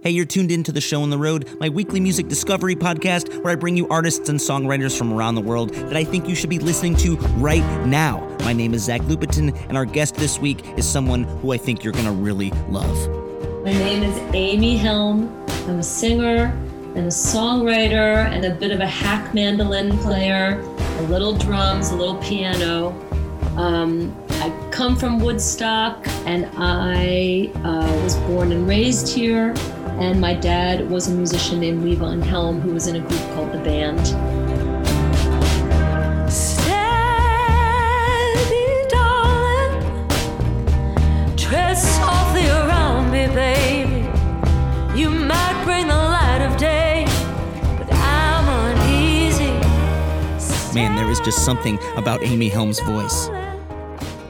Hey, you're tuned into the show on the road, my weekly music discovery podcast where I bring you artists and songwriters from around the world that I think you should be listening to right now. My name is Zach Lupetin, and our guest this week is someone who I think you're going to really love. My name is Amy Helm. I'm a singer and a songwriter and a bit of a hack mandolin player, a little drums, a little piano. Um, I come from Woodstock and I uh, was born and raised here. And my dad was a musician named Levon Helm who was in a group called The Band. Steady, darling. Tread softly around me, baby. You might bring the light of day, but I'm uneasy. Man, there is just something about Amy Helm's voice.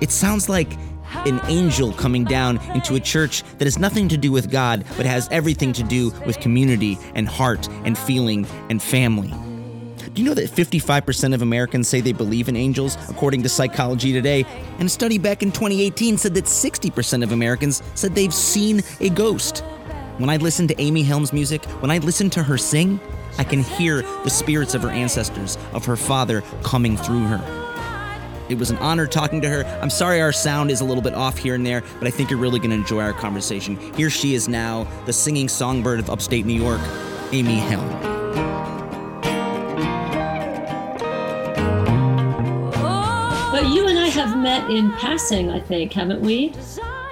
It sounds like an angel coming down into a church that has nothing to do with God, but has everything to do with community and heart and feeling and family. Do you know that 55% of Americans say they believe in angels, according to Psychology Today? And a study back in 2018 said that 60% of Americans said they've seen a ghost. When I listen to Amy Helm's music, when I listen to her sing, I can hear the spirits of her ancestors, of her father, coming through her. It was an honor talking to her. I'm sorry our sound is a little bit off here and there, but I think you're really going to enjoy our conversation. Here she is now, the singing songbird of upstate New York, Amy Helm. But you and I have met in passing, I think, haven't we?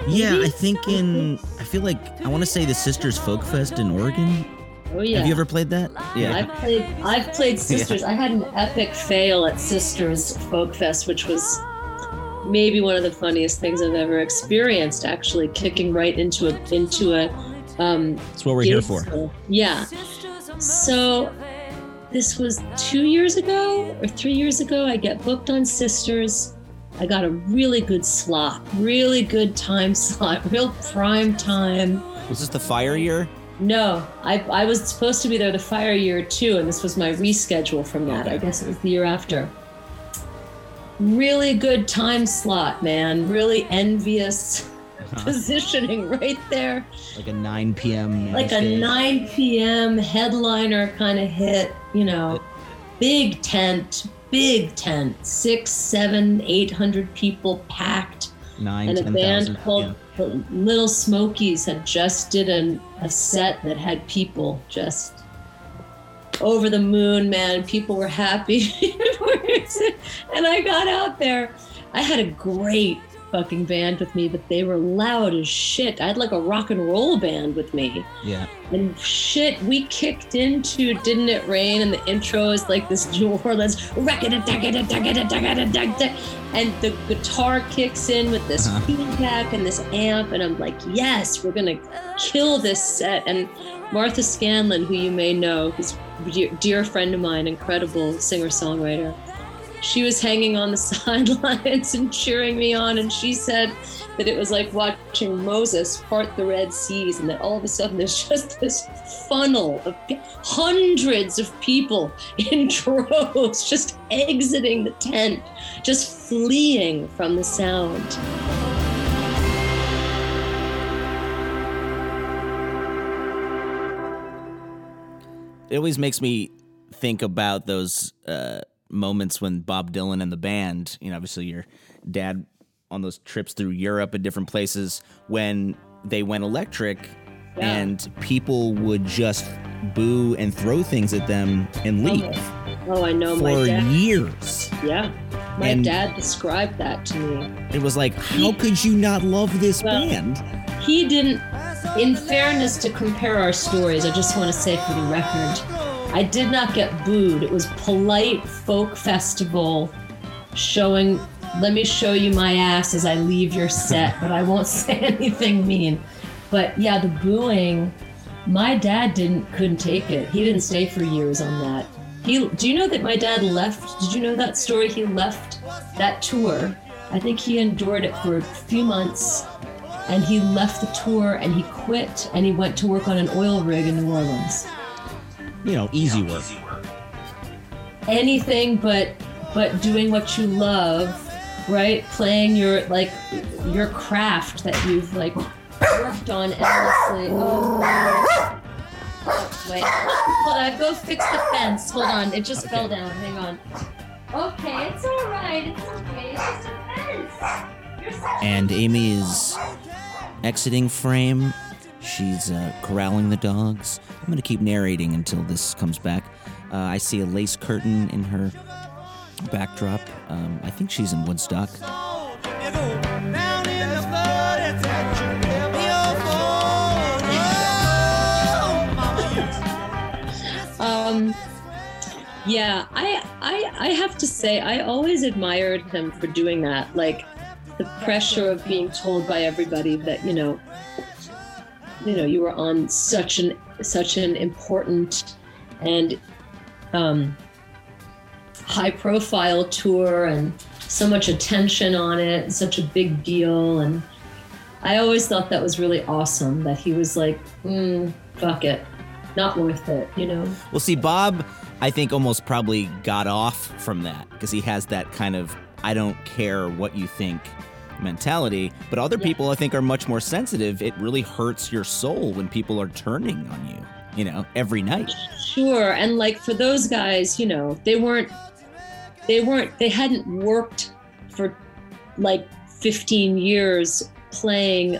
Yeah, I think in, I feel like, I want to say the Sisters Folk Fest in Oregon. Oh yeah. Have you ever played that? I've played. I've played Sisters. I had an epic fail at Sisters Folk Fest, which was maybe one of the funniest things I've ever experienced. Actually, kicking right into a into a. Um, That's what we're here for. school. Yeah. So this was two years ago or three years ago. I get booked on Sisters. I got a really good slot, really good time slot, real prime time. Was this the fire year? No, I, I was supposed to be there the fire year too, and this was my reschedule from that. I guess it was the year after. Really good time slot, man. Really envious uh-huh. positioning right there. Like a 9 p.m. Like a 9 p.m. headliner kind of hit, you know. Big tent, big tent. Six, seven, eight hundred people packed. Nine, and a 10,000, band called yeah. The Little Smokies had just did an, a set that had people just over the moon, man. People were happy. and I got out there. I had a great fucking band with me, but they were loud as shit. I had like a rock and roll band with me. Yeah. And shit, we kicked into Didn't It Rain? And the intro is like this New Orleans and the guitar kicks in with this Uh-huh. feedback and this amp. And I'm like, yes, we're gonna kill this set. And Martha Scanlan, who you may know, who's a dear, friend of mine, incredible singer-songwriter, she was hanging on the sidelines and cheering me on. And she said that it was like watching Moses part the Red Seas, and that all of a sudden there's just this funnel of hundreds of people in droves just exiting the tent, just fleeing from the sound. It always makes me think about those uh, moments when Bob Dylan and the band, you know, obviously your dad on those trips through Europe and different places when they went electric Yeah. and people would just boo and throw things at them and oh, leave Oh, I know my for dad. years. Yeah. My And- dad described that to me. It was like, how could you not love this Well, band? He didn't, in fairness to compare our stories, I just want to say for the record, I did not get booed. It was polite folk festival showing, let me show you my ass as I leave your set, but I won't say anything mean. But yeah, the booing, my dad didn't couldn't take it. He didn't stay for years on that. He do you know that my dad left? Did you know that story? He left that tour. I think he endured it for a few months and he left the tour and he quit and he went to work on an oil rig in New Orleans. You know, easy work. Anything but but doing what you love, right? Playing your like your craft that you've like worked on endlessly. Oh, wait. Hold on, go fix the fence. Hold on, it just fell down. Hang on. Okay, it's all right. It's okay. It's just a fence. And Amy is exiting frame. She's uh, corralling the dogs. I'm going to keep narrating until this comes back. Uh, I see a lace curtain in her backdrop. Um, I think she's in Woodstock. Um, yeah, I, I, I have to say, I always admired him for doing that. Like the pressure of being told by everybody that you know, you know, you were on such an such an important and um, high profile tour and so much attention on it, and such a big deal. And I always thought that was really awesome that he was like, mm, fuck it, not worth it, you know? Well, see, Bob, I think almost probably got off from that because he has that kind of I don't care what you think mentality. But other Yeah. people, I think, are much more sensitive. It really hurts your soul when people are turning on you, you know, every night. Sure. And like for those guys, you know, they weren't they weren't they hadn't worked for like 15 years playing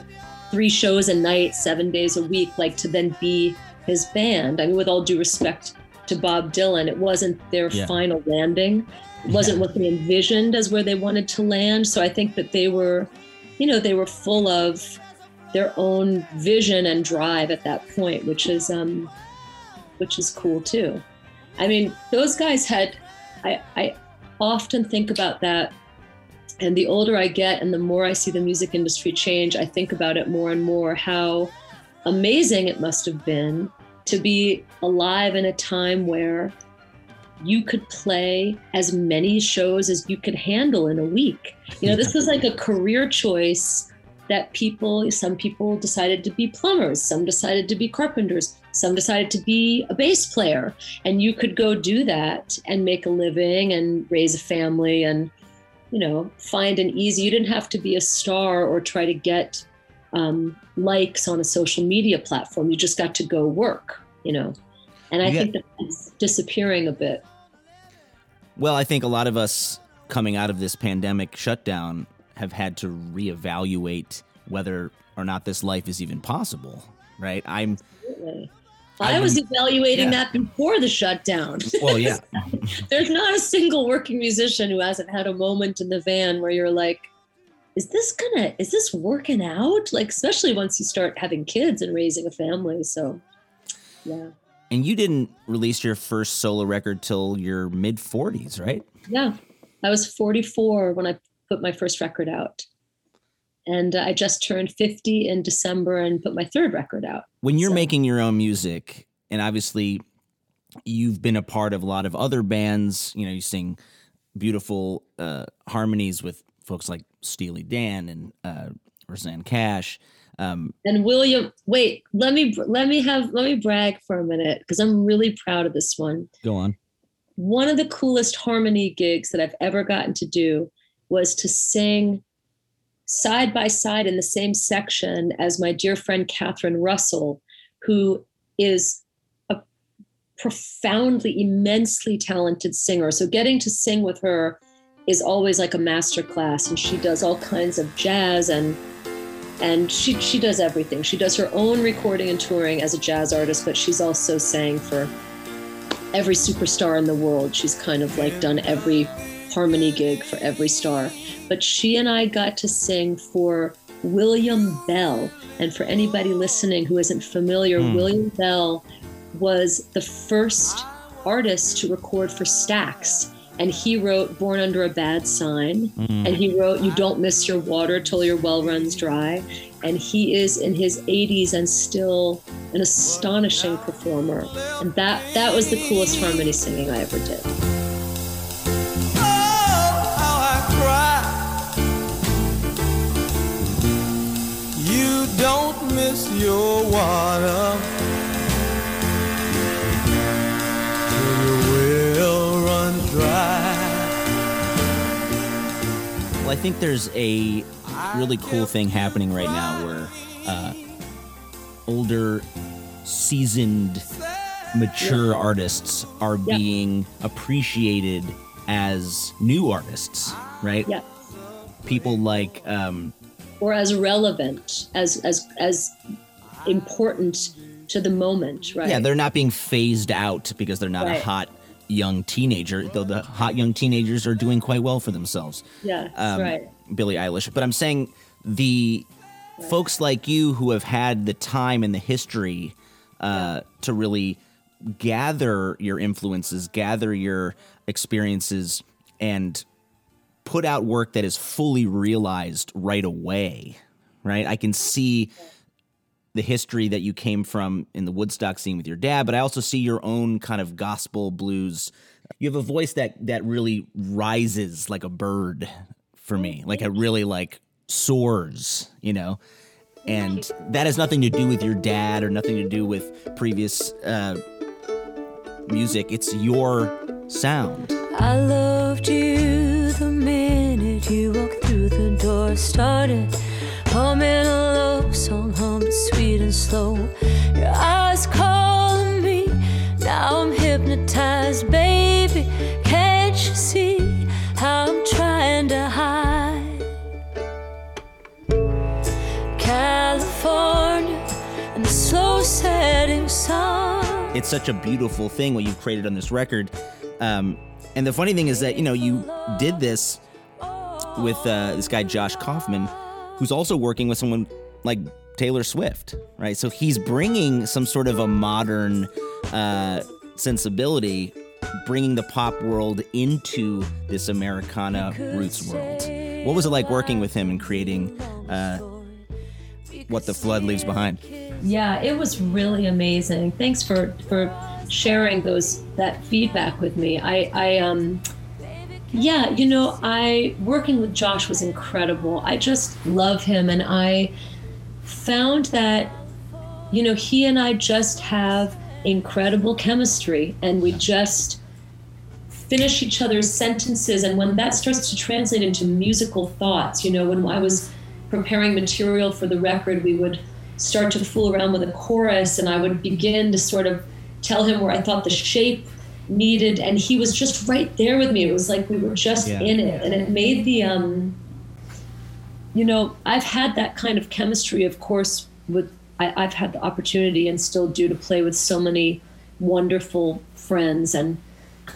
three shows a night, 7 days a week like to then be his band. I mean with all due respect to Bob Dylan, it wasn't their Yeah. final landing. Wasn't what they envisioned as where they wanted to land. So I think that they were, you know, they were full of their own vision and drive at that point, which is um which is cool too. I mean, those guys had, I, I often think about that. And the older I get and the more I see the music industry change, I think about it more and more how amazing it must have been to be alive in a time where you could play as many shows as you could handle in a week. You know, this was like a career choice that people, some people decided to be plumbers, some decided to be carpenters, some decided to be a bass player. And you could go do that and make a living and raise a family and, you know, find an easy, you didn't have to be a star or try to get um, likes on a social media platform. You just got to go work, you know. And I You think that's disappearing a bit. Well, I think a lot of us coming out of this pandemic shutdown have had to reevaluate whether or not this life is even possible, right? I'm Absolutely. I was evaluating yeah. that before the shutdown. well, yeah. There's not a single working musician who hasn't had a moment in the van where you're like, is this gonna, is this working out? Like, especially once you start having kids and raising a family. So, yeah. And you didn't release your first solo record till your mid 40s, right? Yeah. I was 44 when I put my first record out. And uh, I just turned 50 in December and put my third record out. When you're So- making your own music, and obviously you've been a part of a lot of other bands, you know, you sing beautiful uh, harmonies with folks like Steely Dan and uh, Rosanne Cash. Um, And William, wait, let me let me have let me brag for a minute because I'm really proud of this one. go on. One of the coolest harmony gigs that I've ever gotten to do was to sing side by side in the same section as my dear friend Catherine Russell, who is a profoundly, immensely talented singer. So getting to sing with her is always like a master class, and she does all kinds of jazz and and she she does everything. She does her own recording and touring as a jazz artist, but she's also sang for every superstar in the world. She's kind of like done every harmony gig for every star. But she and I got to sing for William Bell. And for anybody listening who isn't familiar, Hmm. William Bell was the first artist to record for Stax. And he wrote Born Under a Bad Sign. Mm. And he wrote You Don't Miss Your Water Till Your Well Runs Dry. And he is in his 80s and still an astonishing performer. And that that was the coolest harmony singing I ever did. Oh, how I cry. You don't miss your water Well, I think there's a really cool thing happening right now where uh, older, seasoned, mature artists are Yeah. being appreciated as new artists, right? Yeah. People like um, or as relevant as as as important to the moment right Yeah, they're not being phased out because they're not a hot young teenager, though the hot young teenagers are doing quite well for themselves. yeah that's Um, right Billie Eilish. But I'm saying the folks like you who have had the time and the history uh, to really gather your influences, gather your experiences, and put out work that is fully realized right away, right? I can see the history that you came from in the Woodstock scene with your dad, but I also see your own kind of gospel blues. You have a voice that that really rises like a bird for me. Like it really like soars, you know. And that has nothing to do with your dad or nothing to do with previous uh, music. It's your sound. I loved you the minute you walked through the door. Started humming a love song, humming and slow. Your eyes calling me, now I'm hypnotized, baby. Can't you see how I'm trying to hide? California and the slow setting sun. it's such a beautiful thing what you've created on this record. Um, and the funny thing is that you know you did this with uh, this guy Josh Kaufman, who's also working with someone like Taylor Swift, right? So he's bringing some sort of a modern uh, sensibility, bringing the pop world into this Americana roots world. What was it like working with him and creating uh, what the flood leaves behind? yeah it was really amazing thanks for for sharing those that feedback with me i i um yeah you know i working with josh was incredible i just love him and i found that you know he and i just have incredible chemistry and we just finish each other's sentences. And when that starts to translate into musical thoughts you know when i was preparing material for the record we would start to fool around with a chorus and i would begin to sort of tell him where i thought the shape needed. And he was just right there with me. It was like we were just Yeah. in it. And it made the um you know i've had that kind of chemistry of course with I, i've had the opportunity and still do to play with so many wonderful friends and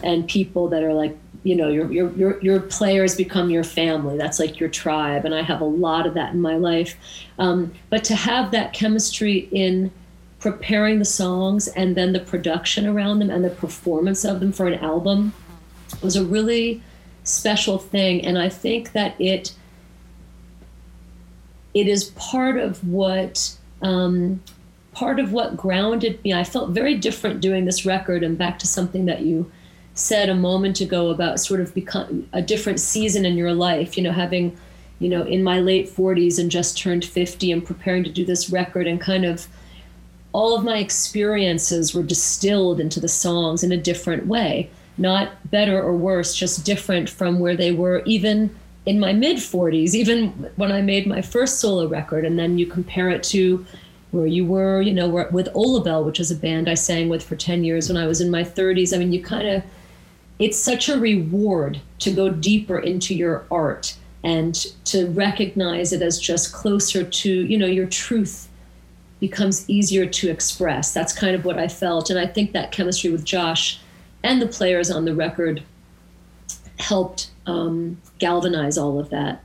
and people that are like you know your your your, your players become your family. That's like your tribe. And i have a lot of that in my life. Um, but to have that chemistry in preparing the songs and then the production around them and the performance of them for an album was a really special thing. And i think that it it is part of what um, part of what grounded me. I felt very different doing this record and back to something that you said a moment ago about sort of become a different season in your life you know having you know in my late 40s and just turned 50 and preparing to do this record and kind of all of my experiences were distilled into the songs in a different way. Not better or worse just different from where they were even in my mid 40s even when i made my first solo record and then you compare it to where you were you know with Ollabelle which is a band i sang with for 10 years when i was in my 30s i mean you kind of it's such a reward to go deeper into your art and to recognize it as just closer to you know your truth becomes easier to express. That's kind of what i felt. And i think that chemistry with josh and the players on the record helped um, galvanize all of that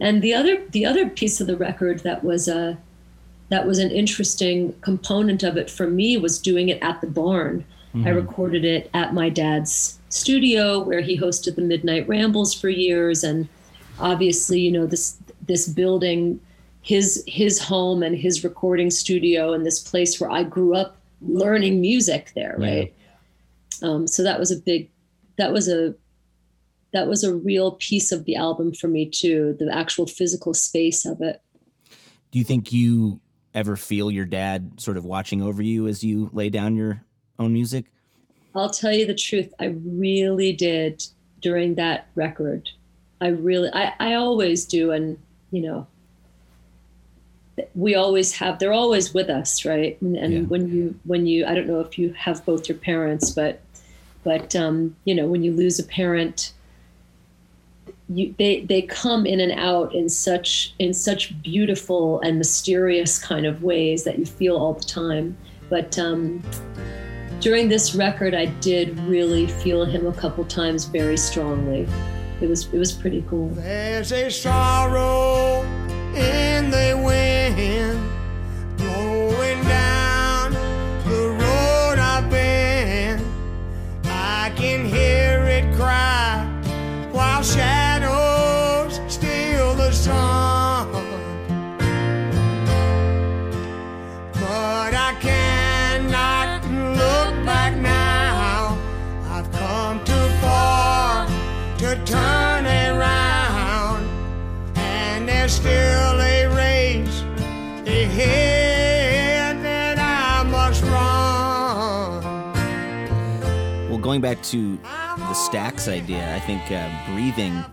and the other the other piece of the record that was a that was an interesting component of it for me was doing it at the barn. I recorded it at my dad's studio where he hosted the Midnight Rambles for years and obviously, you know, this this building his his home and his recording studio and this place where I grew up learning music there, right? Um, so that was a big that was a that was a real piece of the album for me too, the actual physical space of it. Do you think you ever feel your dad sort of watching over you as you lay down your own music? I'll tell you the truth. I really did during that record. I really, I, I always do. And, you know, we always have they're always with us right and, and Yeah. when you when you i don't know if you have both your parents but but um, you know when you lose a parent you they they come in and out in such in such beautiful and mysterious kind of ways that you feel all the time. But um, during this record i did really feel him a couple times very strongly. It was it was pretty cool. There's a sorrow in the going back to the Stax idea, I think uh, breathing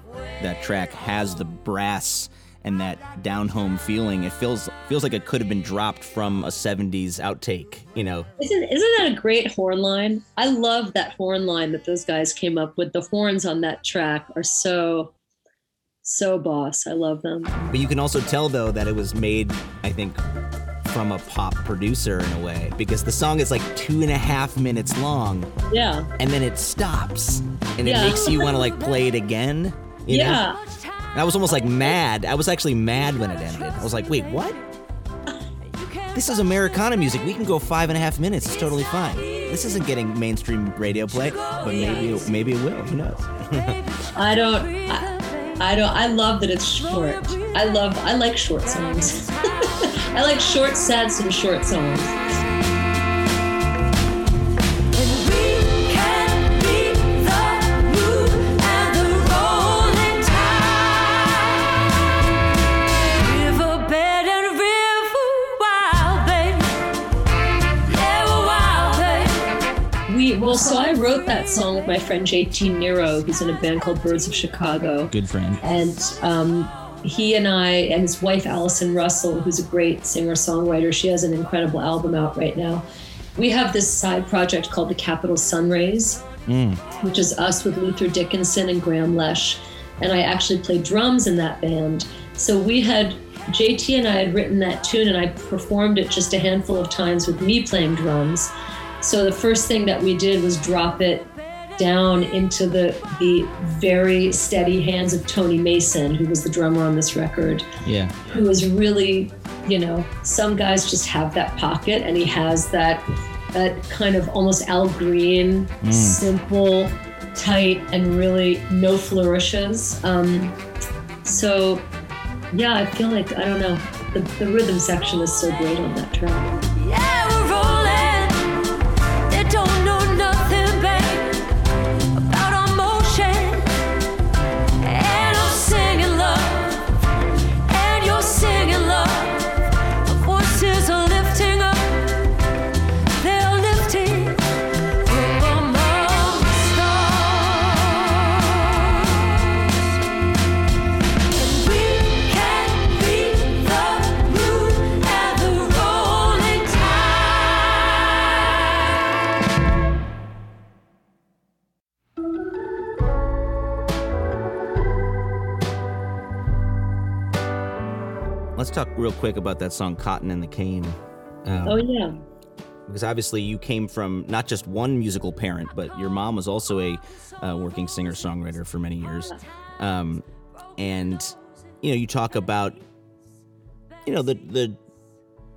that track has the brass and that down home feeling. It feels feels like it could have been dropped from a '70s outtake. You know, Isn't isn't that a great horn line? I love that horn line that those guys came up with. The horns on that track are so so boss. I love them. but you can also tell though that it was made, I think, from a pop producer in a way because the song is like two and a half minutes long, Yeah. and then it stops, and Yeah. it makes you want to like play it again. You know? Yeah. And I was almost like mad. I was actually mad when it ended. I was like, wait, what? This is Americana music. We can go five and a half minutes. It's totally fine. This isn't getting mainstream radio play, but maybe maybe it will. Who knows? I don't I, I don't I love that it's short. I love I like short songs. I like short sets and short songs. We can be the moon and the rolling tide. Riverbed and river wild, babe. Yeah, we're wild, babe. We well so I wrote that song with my friend JT Nero, who's in a band called Birds of Chicago. Good friend. and um, he and I and his wife Allison Russell, who's a great singer-songwriter, she has an incredible album out right now. We have this side project called the Capital Sunrays, mm. which is us with Luther Dickinson and Graham Lesh, and I actually play drums in that band. So we had JT and I had written that tune, and I performed it just a handful of times with me playing drums. So the first thing that we did was drop it down into the the very steady hands of Tony Mason, who was the drummer on this record, Yeah. who was really, you know, some guys just have that pocket, and he has that that kind of almost Al Green, simple, tight, and really no flourishes. Um, so, yeah, I feel like I don't know. The, the rhythm section is so great on that track. Let's talk real quick about that song "Cotton and the Cane." Um, Oh yeah. because obviously you came from not just one musical parent, but your mom was also a uh, working singer songwriter for many years. Um, and you know, you talk about you know the the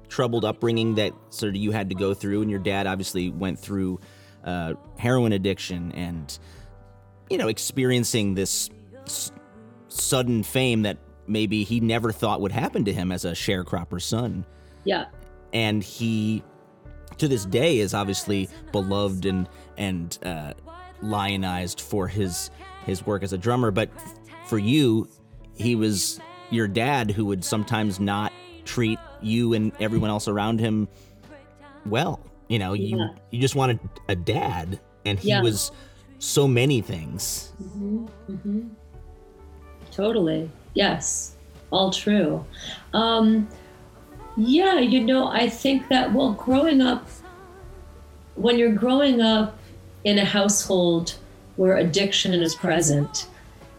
troubled upbringing that sort of you had to go through, and your dad obviously went through uh, heroin addiction and you know experiencing this s- sudden fame that maybe he never thought would happen to him as a sharecropper's son Yeah. and he to this day is obviously beloved and and uh, lionized for his his work as a drummer but for you he was your dad who would sometimes not treat you and everyone else around him well you know you Yeah. you just wanted a dad and he Yeah. was so many things Totally. Yes. All true. Um, Yeah, you know, I think that, well, growing up, when you're growing up in a household where addiction is present,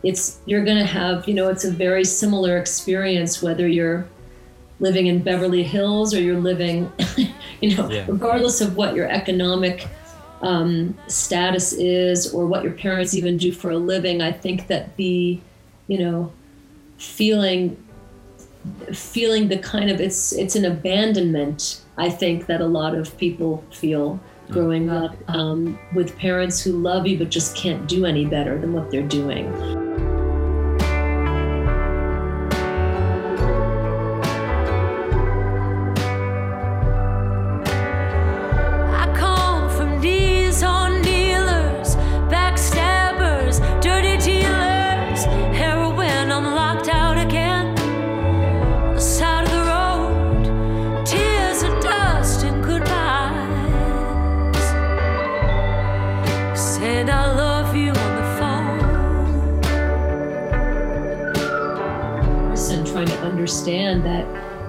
it's you're going to have, you know, it's a very similar experience whether you're living in Beverly Hills or you're living, you know, Yeah. regardless of what your economic um, status is or what your parents even do for a living. I think that the, you know, feeling feeling the kind of it's it's an abandonment i think that a lot of people feel growing up um, with parents who love you but just can't do any better than what they're doing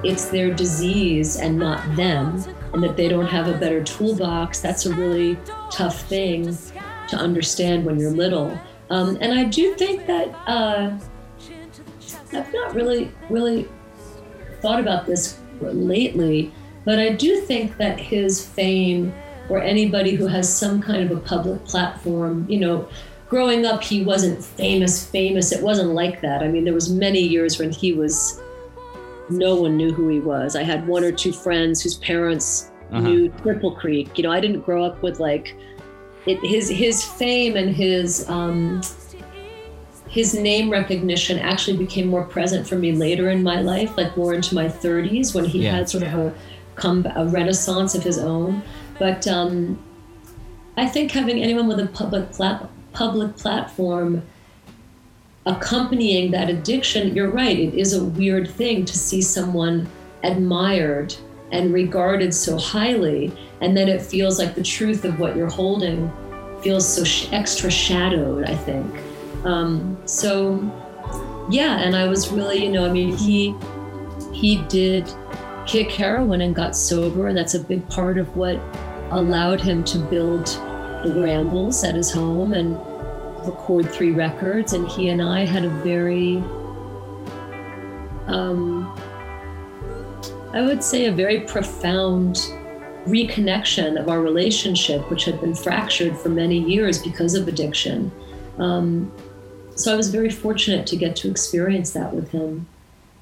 it's their disease and not them and that they don't have a better toolbox that's a really tough thing to understand when you're little. Um, and i do think that uh, i've not really really thought about this lately but i do think that his fame or anybody who has some kind of a public platform you know growing up he wasn't famous famous. It wasn't like that. I mean there was many years when he was no one knew who he was i had one or two friends whose parents Uh-huh. knew Cripple Creek you know i didn't grow up with like it, his his fame and his um, his name recognition actually became more present for me later in my life, like more into my 30s when he Yeah. had sort of a come a renaissance of his own. But um, I think having anyone with a public plat- public platform accompanying that addiction, you're right. It is a weird thing to see someone admired and regarded so highly, and then it feels like the truth of what you're holding feels so sh- extra shadowed. I think. Um, so, yeah, and I was really, you know, I mean, he he did kick heroin and got sober, and that's a big part of what allowed him to build the Rambles at his home and record three records. And he and I had a very, um, I would say, a very profound reconnection of our relationship, which had been fractured for many years because of addiction. Um, so I was very fortunate to get to experience that with him,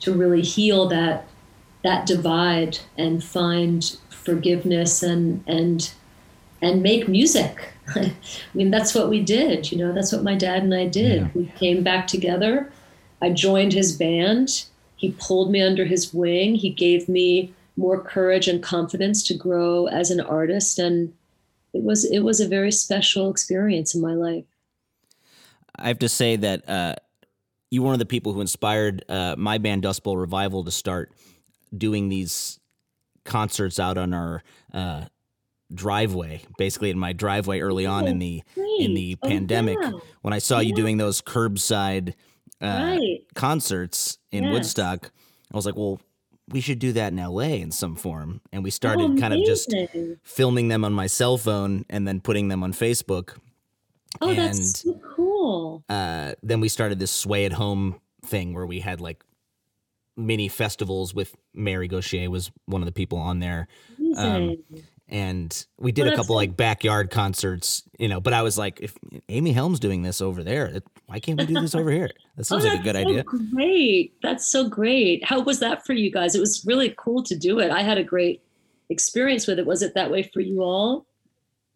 to really heal that that divide and find forgiveness and and and make music. I mean, that's what we did. You know, that's what my dad and I did. Yeah. We came back together. I joined his band. He pulled me under his wing. He gave me more courage and confidence to grow as an artist, and it was it was a very special experience in my life. I have to say that uh, you were one of the people who inspired uh, my band Dust Bowl Revival to start doing these concerts out on our uh, driveway, basically in my driveway early on in the in the Great. Oh, pandemic. yeah. When I saw you doing those curbside uh, Right. concerts in Yes. Woodstock, I was like, well. We should do that in LA in some form. And we started Oh, kind of just filming them on my cell phone and then putting them on Facebook. Oh, and- that's so cool. uh, then we started this sway at home thing where we had like mini festivals with Mary Gauthier was one of the people on there. Amazing. And we did Well, a couple like- backyard concerts, you know, but I was like, if Amy Helm's doing this over there, why can't we do this over here? That seems oh, like a good that's idea. Great. That's so great. How was that for you guys? It was really cool to do it. I had a great experience with it. Was it that way for you all?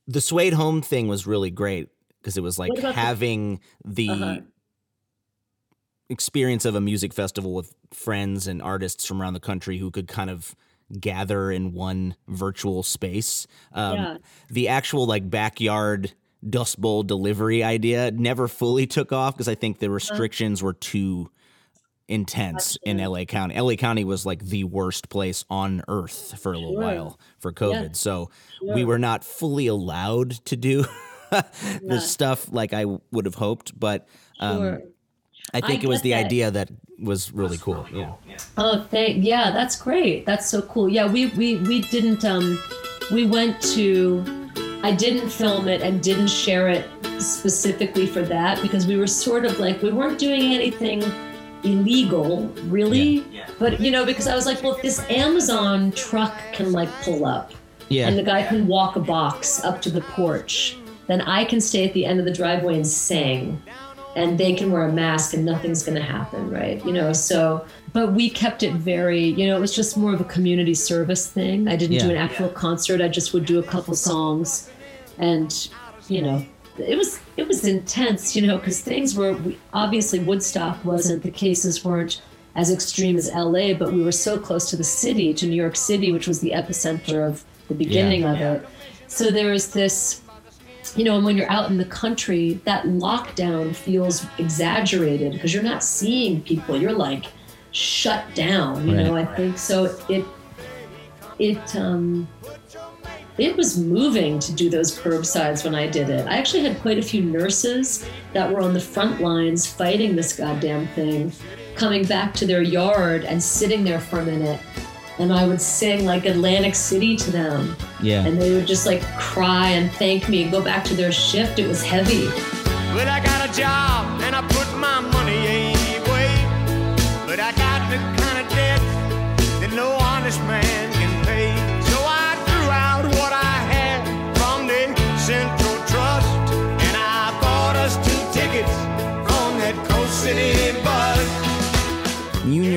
The swayed home thing was really great because it was like about the- having the Uh-huh. experience of a music festival with friends and artists from around the country who could kind of gather in one virtual space. Um, Yeah. The actual like backyard Dust Bowl delivery idea never fully took off because I think the restrictions were too intense in LA County. LA County was like the worst place on earth for a little Sure. while for COVID. So we were not fully allowed to do the Yeah. stuff like I would have hoped, but um, Sure. I think I it was the idea that was really cool. Yeah. Oh, thank yeah, that's great. That's so cool. Yeah, we we we didn't um we went to I didn't film it and didn't share it specifically for that because we were sort of like we weren't doing anything illegal, really. But you know, because I was like, well, if this Amazon truck can like pull up Yeah. and the guy can walk a box up to the porch, then I can stay at the end of the driveway and sing. And they can wear a mask and nothing's going to happen, right? You know, so, but we kept it very, you know, it was just more of a community service thing. I didn't do an actual concert. I just would do a couple songs. And, you know, it was it was intense, you know, because things were we, obviously Woodstock wasn't the cases weren't as extreme as LA, but we were so close to the city, to New York City, which was the epicenter of the beginning of it. So there was this, you know, and when you're out in the country, that lockdown feels exaggerated because you're not seeing people. You're like shut down, you know. I think so. It it um it was moving to do those curbsides when I did it. I actually had quite a few nurses that were on the front lines fighting this goddamn thing, coming back to their yard and sitting there for a minute. And I would sing like Atlantic City to them. Yeah. And they would just like cry and thank me and go back to their shift. It was heavy. Well, I got a job and I put my money away. But I got the kind of debt that no honest man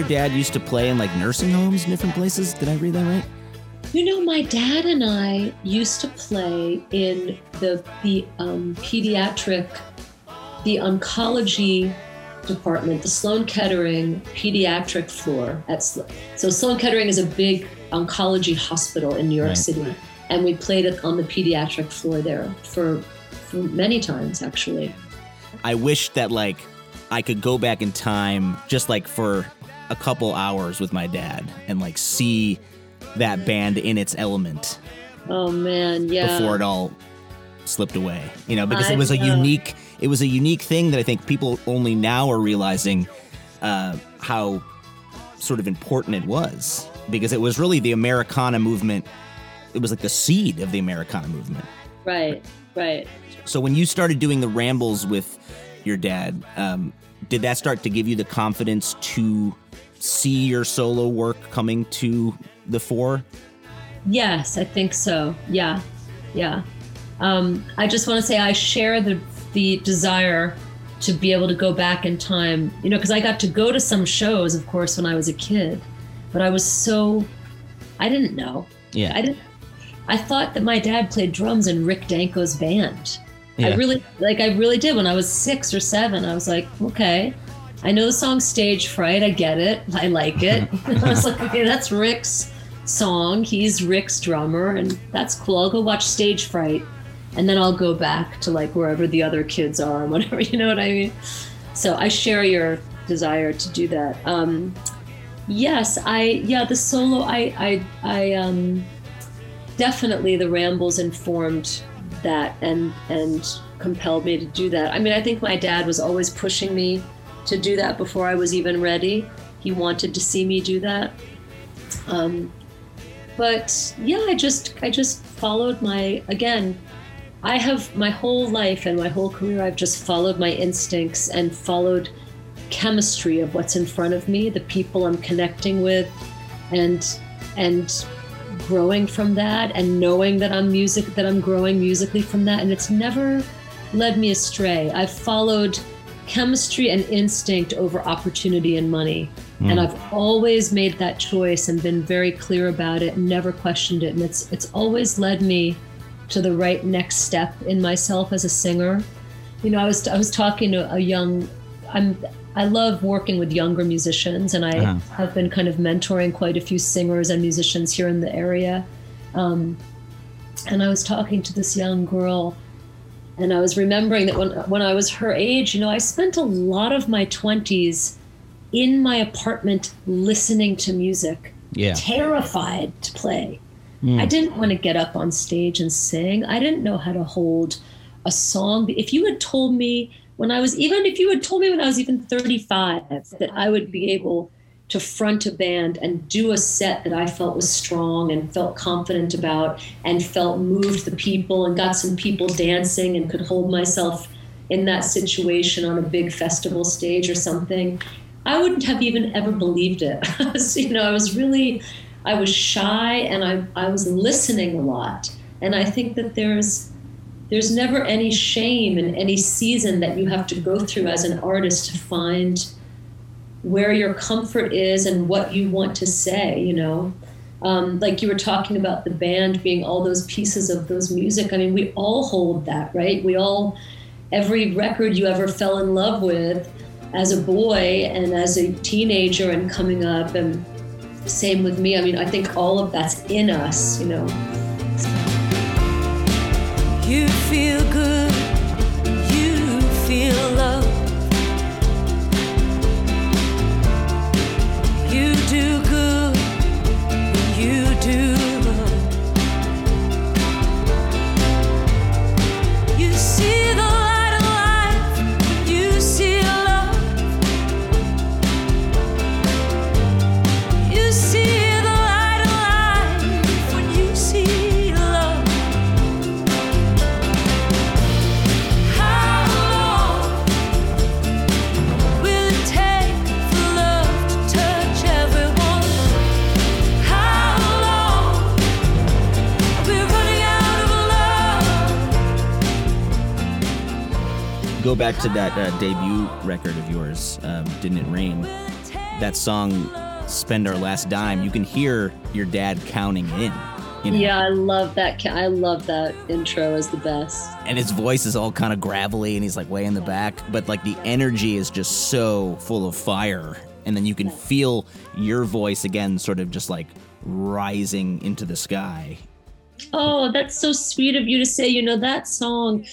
dad used to play in like nursing homes in different places. Did I read that right? You know, my dad and I used to play in the the um, pediatric, the oncology department, the Sloan Kettering pediatric floor at Sl- so Sloan Kettering is a big oncology hospital in New York Right. City, and we played it on the pediatric floor there for for many times actually. I wish that like I could go back in time just like for a couple hours with my dad and like see that band in its element Oh man, yeah. before it all slipped away. You know, because I it was a know. unique it was a unique thing that I think people only now are realizing uh, how sort of important it was because it was really the Americana movement. It was like the seed of the Americana movement. Right, right. So when you started doing the rambles with your dad, um, did that start to give you the confidence to see your solo work coming to the fore? Yes, I think so. Yeah, yeah. Um, I just want to say I share the the desire to be able to go back in time. You know, because I got to go to some shows, of course, when I was a kid, but I was so I didn't know. Yeah. I didn't. I thought that my dad played drums in Rick Danko's band. Yeah. I really like. I really did. When I was six or seven, I was like, okay, I know the song "Stage Fright." I get it. I like it. I was like, okay, that's Rick's song. He's Rick's drummer, and that's cool. I'll go watch Stage Fright, and then I'll go back to like wherever the other kids are, and whatever. You know what I mean? So I share your desire to do that. Um, yes, I yeah the solo. I I I um definitely the rambles informed that and and compelled me to do that. I mean, I think my dad was always pushing me to do that before I was even ready. He wanted to see me do that. Um, but yeah, I just I just followed my again. I have my whole life and my whole career. I've just followed my instincts and followed chemistry of what's in front of me, the people I'm connecting with, and and growing from that and knowing that I'm music that I'm growing musically from that and it's never led me astray. I've followed chemistry and instinct over opportunity and money. And I've always made that choice and been very clear about it and never questioned it and it's it's always led me to the right next step in myself as a singer. You know, I was I was talking to a young I'm I love working with younger musicians and I Uh-huh. have been kind of mentoring quite a few singers and musicians here in the area. Um, and I was talking to this young girl and I was remembering that when when I was her age, you know, I spent a lot of my 20s in my apartment listening to music Yeah. terrified to play. Hmm. I didn't want to get up on stage and sing. I didn't know how to hold a song. If you had told me when I was even if you had told me when I was even 35 that I would be able to front a band and do a set that I felt was strong and felt confident about and felt moved the people and got some people dancing and could hold myself in that situation on a big festival stage or something, I wouldn't have even ever believed it. you know, I was really, I was shy and I, I was listening a lot. And I think that there's, there's never any shame in any season that you have to go through as an artist to find where your comfort is and what you want to say, you know. Um, like you were talking about the band being all those pieces of those music. I mean, we all hold that, right? We all, every record you ever fell in love with as a boy and as a teenager and coming up, and same with me. I mean, I think all of that's in us, you know. You feel good, you feel love. When Go back to that uh, debut record of yours, um, Didn't It Rain? That song, Spend Our Last Dime, you can hear your dad counting in. You know? Yeah, I love that. I love that intro is the best. and his voice is all kind of gravelly and he's like way in the back but like the energy is just so full of fire and then you can feel your voice again sort of just like rising into the sky Oh, that's so sweet of you to say. You know that song.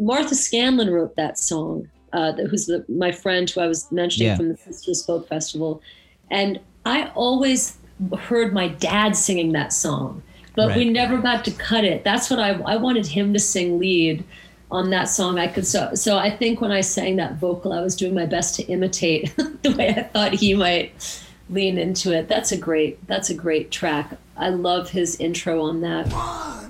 Martha Scanlan wrote that song. Uh, who's the, my friend who I was mentioning Yeah. from the Sisters Folk Festival, and I always heard my dad singing that song, but we never got to cut it. That's what I I wanted him to sing lead on that song. I could so so I think when I sang that vocal, I was doing my best to imitate the way I thought he might lean into it. That's a great that's a great track. I love his intro on that. One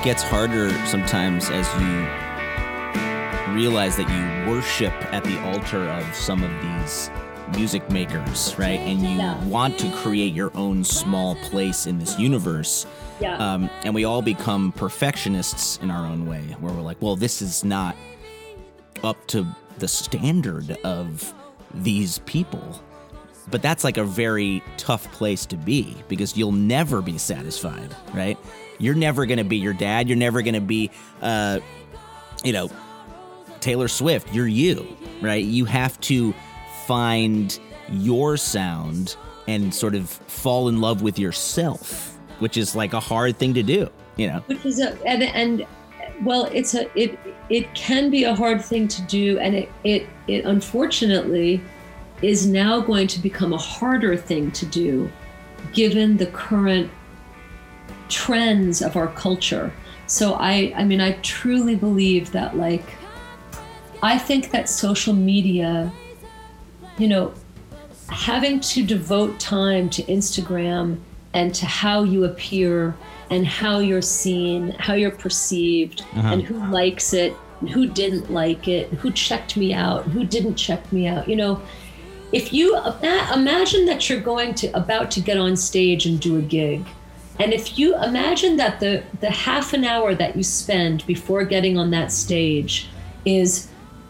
it gets harder sometimes as you realize that you worship at the altar of some of these music makers right? And you want to create your own small place in this universe. Yeah. um, and we all become perfectionists in our own way where we're like well this is not up to the standard of these people. But that's like a very tough place to be because you'll never be satisfied right you're never going to be your dad. You're never going to be uh you know taylor swift. You're you right? You have to find your sound and sort of fall in love with yourself which is like a hard thing to do you know? Which is a and, and well it's a it it can be a hard thing to do and it it it unfortunately is now going to become a harder thing to do given the current trends of our culture so i i mean i truly believe that like i think that social media you know having to devote time to Instagram and to how you appear and how you're seen, how you're perceived, uh-huh. and who likes it, and who didn't like it, who checked me out, who didn't check me out. You know, if you imagine that you're going to about to get on stage and do a gig, and if you imagine that the the half an hour that you spend before getting on that stage is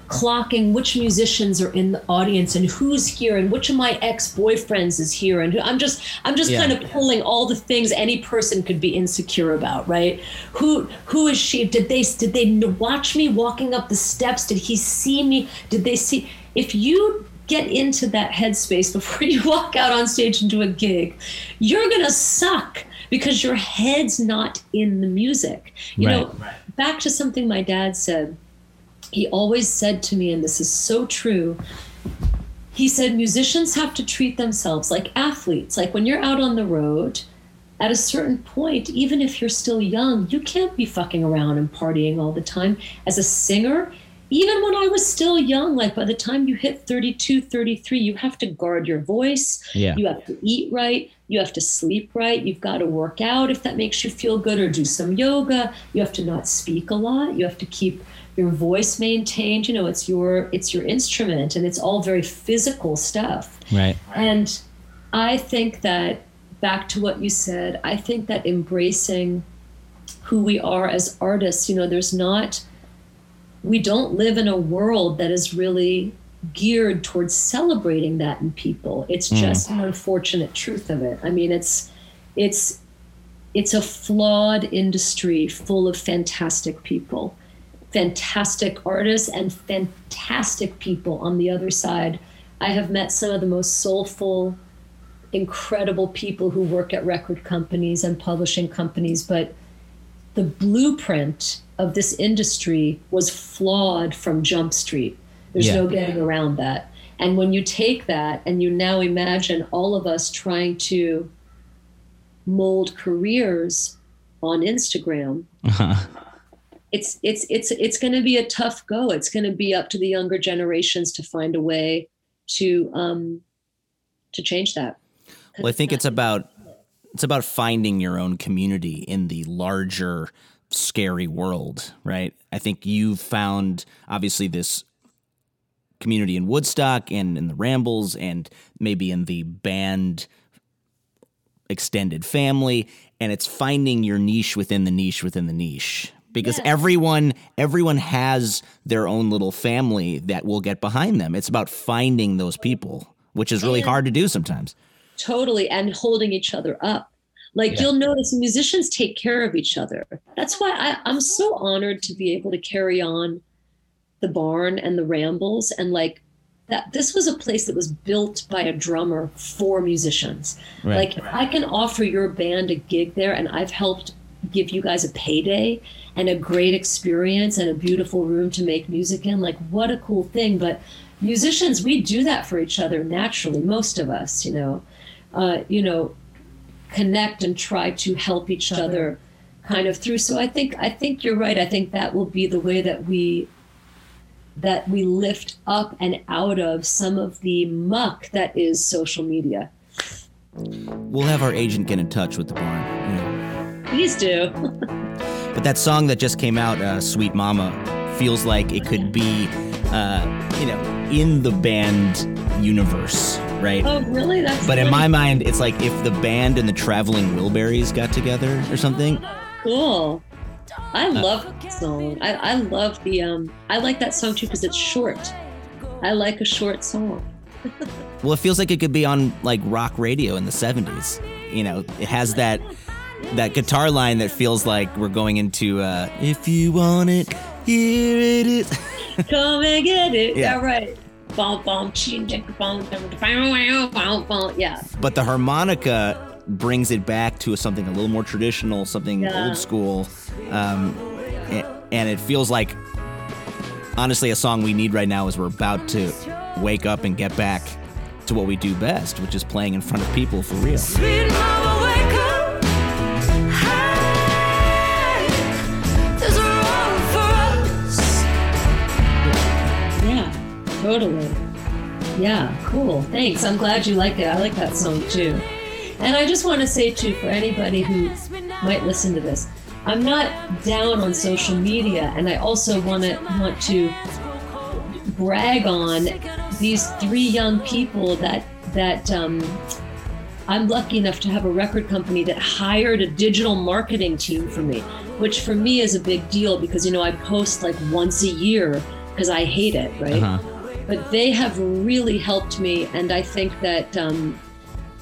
clocking which musicians are in the audience and who's here and which of my ex-boyfriends is here and who, I'm just I'm just Yeah. kind of pulling all the things any person could be insecure about, right? Who who is she? Did they did they watch me walking up the steps? Did he see me? Did they see if you get into that headspace before you walk out on stage and do a gig, you're going to suck because your head's not in the music. You know, back to something my dad said he always said to me, and this is so true. He said, musicians have to treat themselves like athletes. Like when you're out on the road, at a certain point, even if you're still young, you can't be fucking around and partying all the time. As a singer, even when I was still young, like by the time you hit 32, 33, you have to guard your voice. Yeah. You have to eat right. You have to sleep right. You've got to work out if that makes you feel good or do some yoga. You have to not speak a lot. You have to keep your voice maintained. You know, it's your it's your instrument and it's all very physical stuff. Right. And I think that back to what you said, I think that embracing who we are as artists, you know, there's not we don't live in a world that is really geared towards celebrating that in people. It's hmm. just an unfortunate truth of it. I mean, it's it's it's a flawed industry full of fantastic people, fantastic artists and fantastic people on the other side. I have met some of the most soulful, incredible people who work at record companies and publishing companies, but the blueprint of this industry was flawed from Jump Street. There's Yeah. no getting around that. And when you take that and you now imagine all of us trying to mold careers on Instagram, it's it's it's it's going to be a tough go. It's going to be up to the younger generations to find a way to um to change that. Well, I think it's about it's about finding your own community in the larger scary world, right? I think you've found obviously this community in Woodstock and in the Rambles and maybe in the band extended family and it's finding your niche within the niche within the niche because everyone everyone has their own little family that will get behind them. It's about finding those people, which is really And- hard to do sometimes. totally and holding each other up like Yeah. you'll notice musicians take care of each other that's why I, i'm so honored to be able to carry on the barn and the rambles and like that this was a place that was built by a drummer for musicians Right. like if i can offer your band a gig there and i've helped give you guys a payday and a great experience and a beautiful room to make music in like what a cool thing but musicians we do that for each other naturally most of us you know uh, you know, connect and try to help each other kind of through. So I think I think you're right. I think that will be the way that we that we lift up and out of some of the muck that is social media. We'll have our agent get in touch with the barn. Know. Please do. But that song that just came out, uh, "Sweet Mama," feels like it could be, uh, you know, in the band universe, right? oh, really? That's But in my mind, it's like if the band and the Traveling Wilburys got together or something. cool. I love that song. I, I love the um. I like that song too because it's short. I like a short song. Well, it feels like it could be on like rock radio in the '70s. You know, it has that that guitar line that feels like we're going into uh, "If you want it, here it is." Come and get it. Yeah. Right. Yeah. but the harmonica brings it back to something a little more traditional, something Yeah. old school, um, and it feels like honestly a song we need right now is we're about to wake up and get back to what we do best, which is playing in front of people for real. Sweet mama, wake up. Hey, there's a road for us. Yeah. Totally. Yeah. Cool. Thanks. I'm glad you like it. I like that song too. And I just want to say too, for anybody who might listen to this, I'm not down on social media, and I also want to want to brag on these three young people that that um, I'm lucky enough to have a record company that hired a digital marketing team for me, which for me is a big deal because you know I post like once a year because I hate it, right? Uh-huh. But they have really helped me, and I think that um,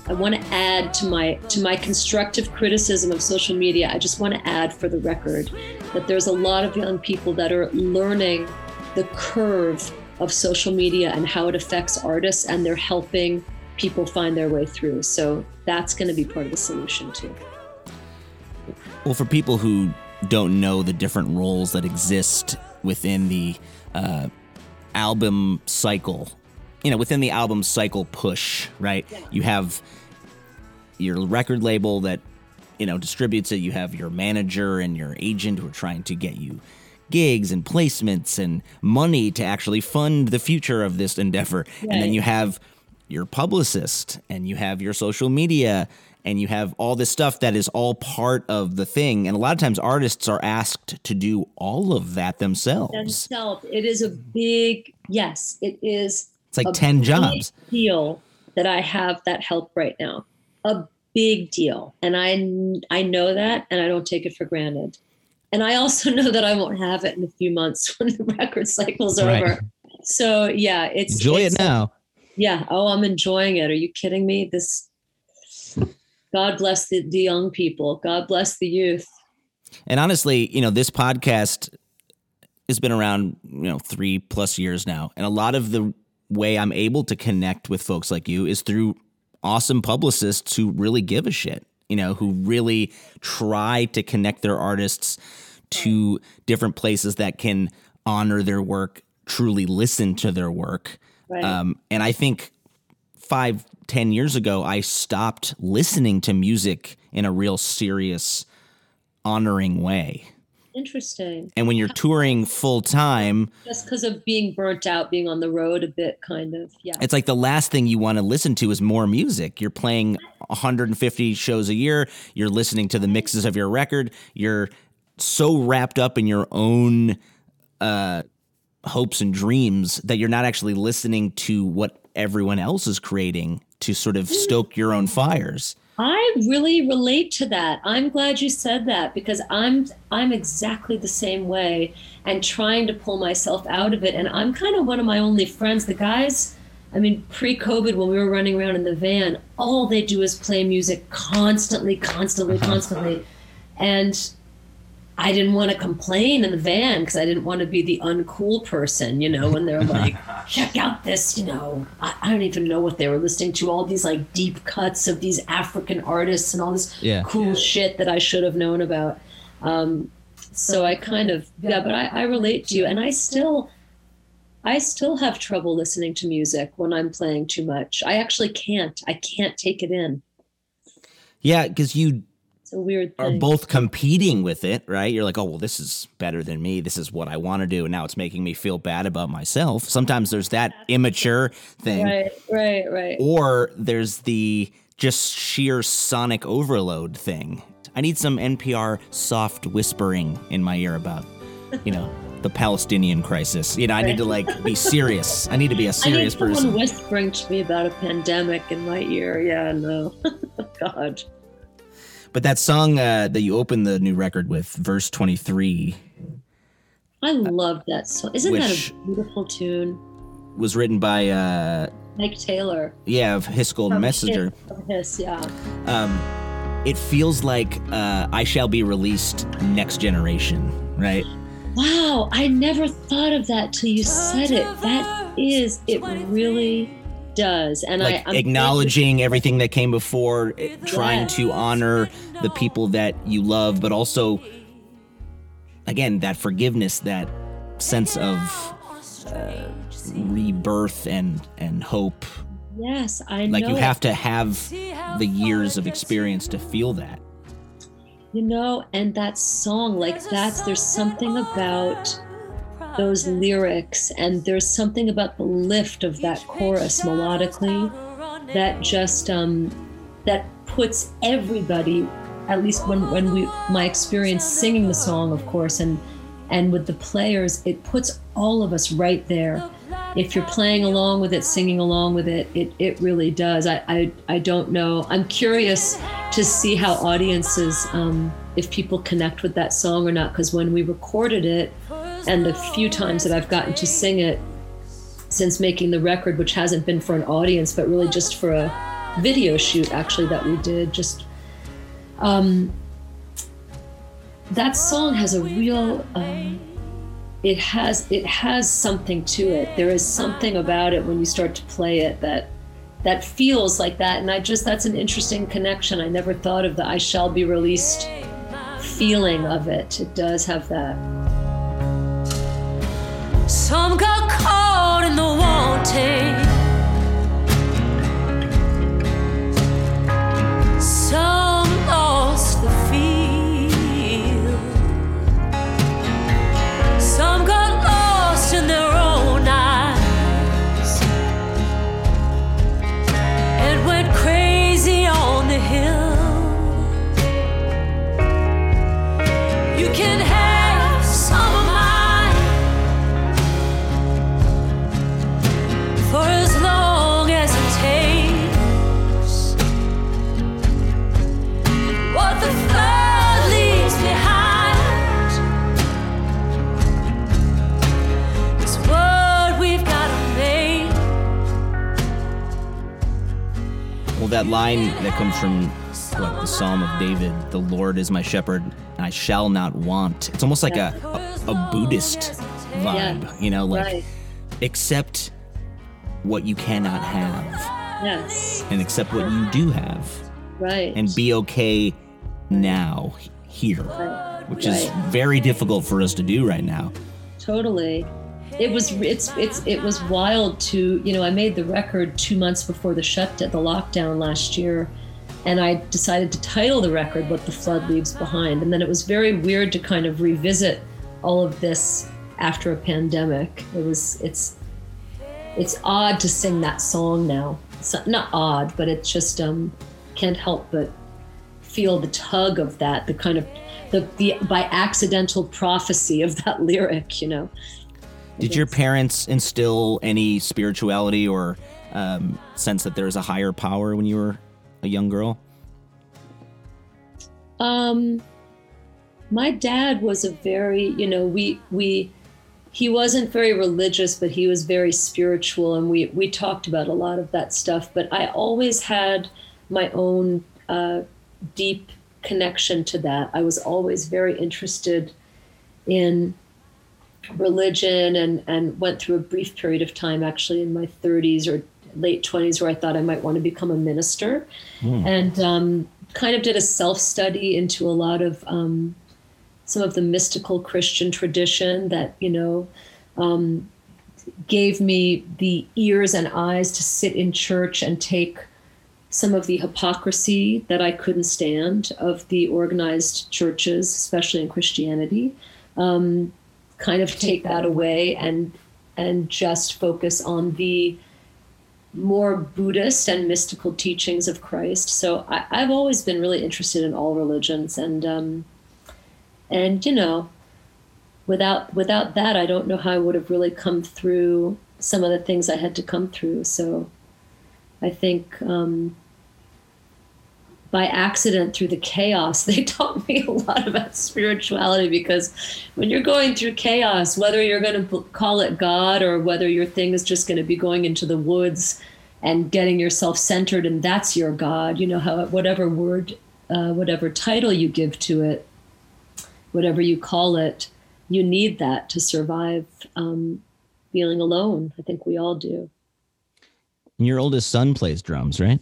I want to add to my to my constructive criticism of social media. I just want to add for the record that there's a lot of young people that are learning the curve of social media and how it affects artists, and they're helping people find their way through. So that's going to be part of the solution too. Well, for people who don't know the different roles that exist within the uh, album cycle, you know, within the album cycle push, right? You have your record label that, you know, distributes it. You have your manager and your agent who are trying to get you gigs and placements and money to actually fund the future of this endeavor. And then you have your publicist and you have your social media and you have all this stuff that is all part of the thing. And a lot of times artists are asked to do all of that themselves. Themselves, it is a big yes. It is. Like a 10 big jobs. Deal that I have that help right now. A big deal, and I I know that, and I don't take it for granted. And I also know that I won't have it in a few months when the record cycle's Right. over. So yeah, it's Enjoy it's- it now. Yeah. Oh, I'm enjoying it. Are you kidding me? This. God bless the, the young people. God bless the youth. And honestly, you know, this podcast has been around, you know, three plus years now. And a lot of the way I'm able to connect with folks like you is through awesome publicists who really give a shit, you know, who really try to connect their artists to different places that can honor their work, truly listen to their work. Right. Um, and I think five, ten years ago, I stopped listening to music in a real serious, honoring way. Interesting. And when you're touring full time, Just because of being burnt out, being on the road a bit, kind of. Yeah. it's like the last thing you want to listen to is more music. You're playing 150 shows a year, you're listening to the mixes of your record, you're so wrapped up in your own uh, hopes and dreams that you're not actually listening to what everyone else is creating to sort of stoke your own fires. I really relate to that. I'm glad you said that because I'm I'm exactly the same way and trying to pull myself out of it. And I'm kind of one of my only friends. The guys, I mean, pre-COVID when we were running around in the van, all they do is play music constantly, constantly, uh-huh. constantly. And I didn't want to complain in the van because I didn't want to be the uncool person, you know, when they're like, check out this, you know, I, I don't even know what they were listening to, all these like deep cuts of these African artists and all this Yeah. cool shit that I should have known about. Um, so I kind of, yeah, but I, I relate to you. And I still, I still have trouble listening to music when I'm playing too much. I actually can't. I can't take it in. Yeah, because you It's a weird are both competing with it, right? You're like, oh, well, this is better than me. This is what I want to do. And now it's making me feel bad about myself. Sometimes there's that immature thing, Right, right, right. or there's the just sheer sonic overload thing. I need some NPR soft whispering in my ear about, you know, the Palestinian crisis. You know, I need to like be serious. I need to be a I need serious someone person. whispering to me about a pandemic in my ear. Yeah, no. God. But that song uh, that you opened the new record with, verse 23, I love that song. Isn't that a beautiful tune? was written by, uh, Mike Taylor. yeah, of His Golden Messenger. Hiss- from Hiss, yeah. um, it feels like uh, I shall be released next generation, right? Wow, I never thought of that till you said it. That is, it really does. And Like I, I'm acknowledging everything that came before, eh, trying Yes. to honor the people that you love, but also, again, that forgiveness, that sense of uh, rebirth and and hope. Yes, I know Like you have to have the years of experience to feel that. You know, and that song, like that's there's something about those lyrics, and there's something about the lift of that chorus melodically that just um that puts everybody, at least when when we my experience singing the song, of course, and and with the players, it puts all of us right there. If you're playing along with it, singing along with it, it, it really does. I, I I don't know. I'm curious to see how audiences, um, if people connect with that song or not, because when we recorded it, and the few times that I've gotten to sing it since making the record, which hasn't been for an audience, but really just for a video shoot actually that we did. Just um, that song has a real. Um, it has it has something to it. There is something about it when you start to play it that that feels like that, and I just that's an interesting connection. I never thought of the "I shall be released" feeling of it. It does have that. Some got caught in the wanting. Some lost the feel. Line that comes from what, the Psalm of David, "The Lord is my shepherd, and I shall not want." It's almost like a, a, a Buddhist vibe, Yeah. you know, like right. accept what you cannot have Yes. and accept what you do have Right. and be okay now here, Right. which is very difficult for us to do right now. totally it was it's it's it was wild to you know i made the record two months before the shutdown the lockdown last year and i decided to title the record what the flood leaves behind. And then it was very weird to kind of revisit all of this after a pandemic. It was it's it's odd to sing that song now. It's not, odd but it's just um can't help but feel the tug of that the kind of the, the by accidental prophecy of that lyric you know Did your parents instill any spirituality or um, sense that there's a higher power when you were a young girl? Um, my dad was a very, you know, we we he wasn't very religious, but he was very spiritual, and we we talked about a lot of that stuff. But I always had my own uh, deep connection to that. I was always very interested in religion and and went through a brief period of time actually in my 30s or late 20s where I thought I might want to become a minister and um, kind of did a self study into a lot of um, some of the mystical Christian tradition that you know um, gave me the ears and eyes to sit in church and take some of the hypocrisy that I couldn't stand of the organized churches, especially in Christianity. Um, kind of take that away and and just focus on the more Buddhist and mystical teachings of Christ. So I, I've always been really interested in all religions, and um, and you know, without without that, I don't know how I would have really come through some of the things I had to come through. So I think um, by accident through the chaos, they taught me a lot about spirituality because when you're going through chaos, whether you're going to call it God or whether your thing is just going to be going into the woods and getting yourself centered and that's your God, you know, how whatever word, uh, whatever title you give to it, whatever you call it, you need that to survive um, feeling alone. I think we all do. Your oldest son plays drums, right?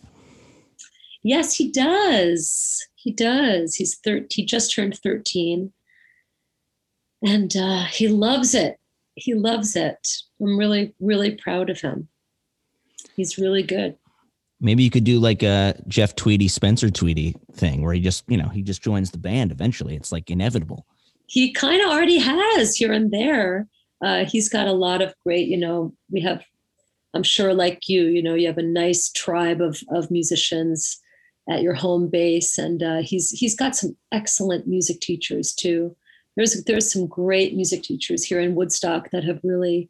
Yes, he does. He does. He's 13. He just turned 13. And uh, he loves it. He loves it. I'm really, really proud of him. He's really good. Maybe you could do like a Jeff Tweedy, Spencer Tweedy thing where he just, you know, he just joins the band eventually. It's like inevitable. He kind of already has here and there. Uh, he's got a lot of great, you know, we have, I'm sure like you, you know, you have a nice tribe of, of musicians at your home base. And uh, he's, he's got some excellent music teachers too. There's, there's some great music teachers here in Woodstock that have really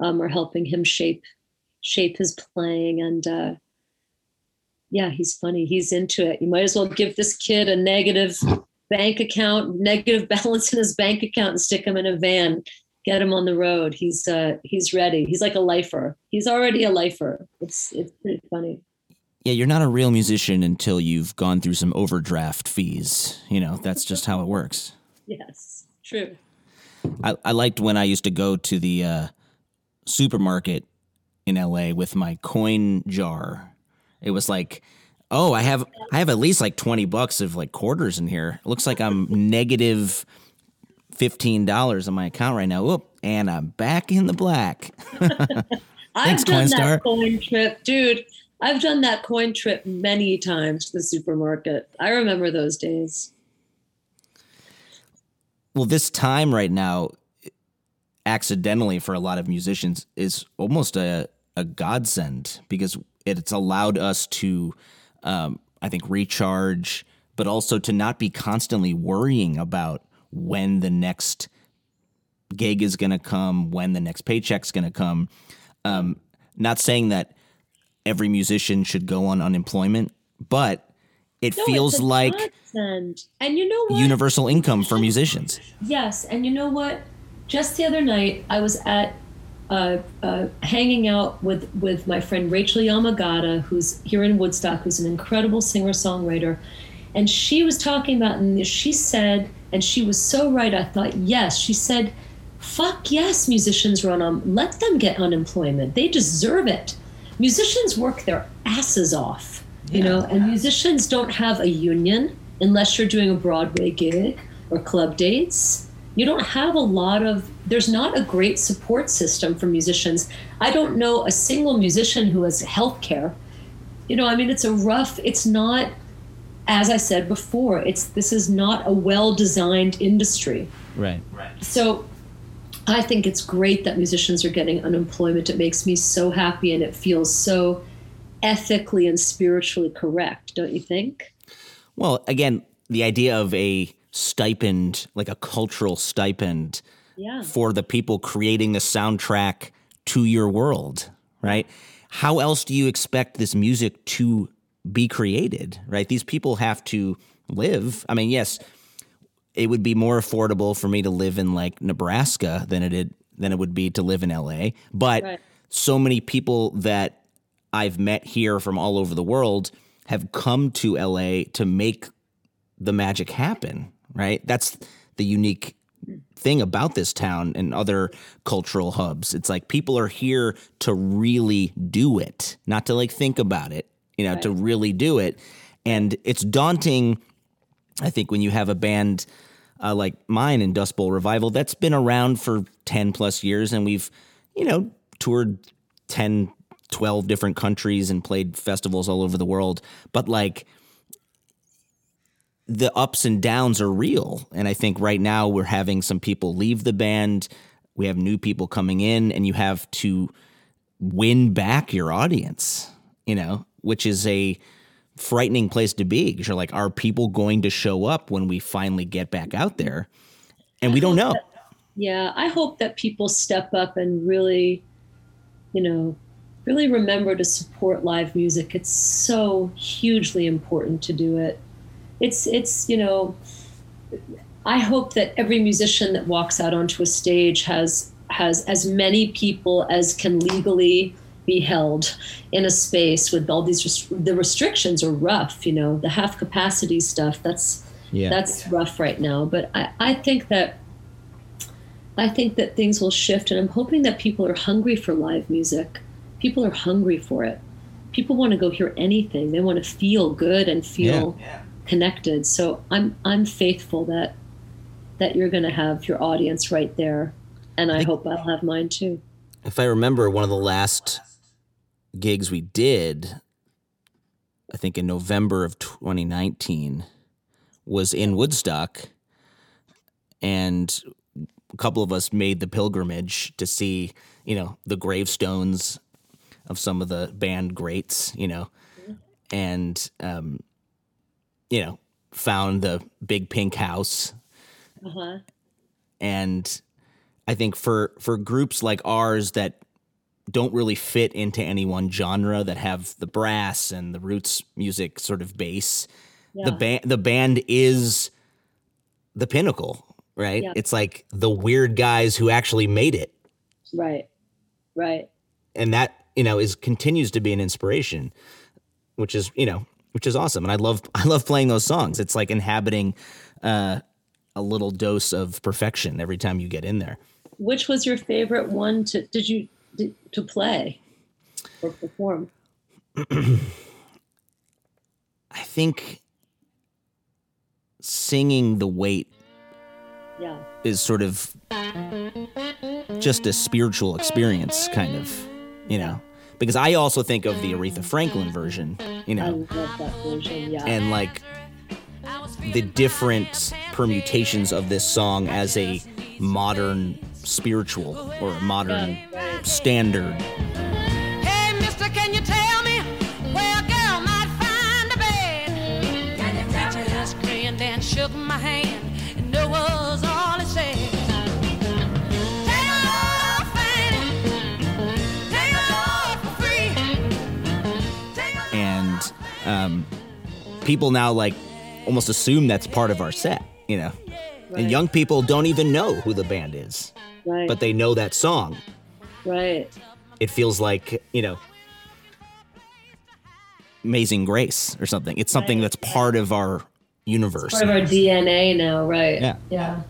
um, are helping him shape, shape his playing. And uh, yeah, he's funny. He's into it. You might as well give this kid a negative bank account, negative balance in his bank account, and stick him in a van. get him on the road. He's uh he's ready. He's like a lifer. He's already a lifer. It's it's pretty funny. Yeah, you're not a real musician until you've gone through some overdraft fees. You know, that's just how it works. Yes, true. I, I liked when I used to go to the uh, supermarket in LA with my coin jar. It was like, oh, I have I have at least like twenty bucks of like quarters in here. It looks like I'm negative fifteen dollars on my account right now. Whoop, and I'm back in the black. Thanks, I've done Coinstar. that coin trip, dude. I've done that coin trip many times to the supermarket. I remember those days. well, this time right now, accidentally for a lot of musicians, is almost a, a godsend because it's allowed us to, um, I think, recharge, but also to not be constantly worrying about when the next gig is going to come, when the next paycheck's going to come. Um, not saying that every musician should go on unemployment, but it No, feels like. And you know what? universal income for musicians. Yes, and you know what? Just the other night, I was at uh, uh, hanging out with with my friend Rachel Yamagata, who's here in Woodstock, who's an incredible singer songwriter, and she was talking about, and she said, and she was so right. I thought, yes, she said, "Fuck yes, musicians run on. Let them get unemployment. They deserve it. Musicians work their asses off." You know, and musicians don't have a union unless you're doing a Broadway gig or club dates. You don't have a lot of, there's not a great support system for musicians. I don't know a single musician who has health care. You know, I mean, it's a rough, it's not, as I said before, it's, this is not a well designed industry. Right. Right. So I think it's great that musicians are getting unemployment. It makes me so happy and it feels so ethically and spiritually correct, don't you think? Well, again, the idea of a stipend, like a cultural stipend Yeah. for the people creating the soundtrack to your world, right? How else do you expect this music to be created, right? These people have to live. I mean, yes, it would be more affordable for me to live in like Nebraska than it did, than it would be to live in LA, but Right. so many people that I've met here from all over the world have come to LA to make the magic happen, right? That's the unique thing about this town and other cultural hubs. It's like people are here to really do it, not to like think about it, you know, to really do it. And it's daunting, I think, when you have a band uh, like mine in Dust Bowl Revival that's been around for 10 plus years and we've, you know, toured 10, 12 different countries and played festivals all over the world. But like, the ups and downs are real. And I think right now we're having some people leave the band. We have new people coming in, and you have to win back your audience, you know, which is a frightening place to be because you're like, are people going to show up when we finally get back out there? And we don't know. Yeah, I hope that people step up and really, you know, really remember to support live music. It's so hugely important to do it. It's it's, you know, I hope that every musician that walks out onto a stage has has as many people as can legally be held in a space with all these rest- the restrictions are rough, you know, the half capacity stuff. That's Yeah. that's rough right now, but I, I think that I think that things will shift, and I'm hoping that people are hungry for live music. People are hungry for it. People want to go hear anything. They want to feel good and feel connected. So I'm I'm faithful that that you're going to have your audience right there, and I hope I'll have mine too. if I remember, one of the last gigs we did, I think in November of 2019, was in Woodstock, and a couple of us made the pilgrimage to see, you know, the gravestones of some of the band greats, you know, and um, you know, found the big pink house Uh-huh. and I think for for groups like ours that don't really fit into any one genre that have the brass and the roots music sort of base, the band the band is the pinnacle, right? Yeah. It's like the weird guys who actually made it. Right. Right. and that you know is continues to be an inspiration which is you know which is awesome and i love i love playing those songs it's like inhabiting uh a little dose of perfection every time you get in there Which was your favorite one to did you to play or perform? i think singing the weight Yeah. is sort of just a spiritual experience kind of you know because i also think of the aretha franklin version you I know love that version. Yeah. and like the different permutations of this song as a modern spiritual or a modern right. standard. Hey, mister, can you tell me where a girl might find a bed? He just grinned and shook my hand, and that was all he said. Take a load, Fanny. Take a load for free. Take a And um, people now like almost assume that's part of our set, you know. Right. And young people don't even know who the band is, right. but they know that song. right. It feels like, you know, Amazing Grace or something. It's something Right. that's part of our universe. Part of our DNA now, right? Yeah. Yeah.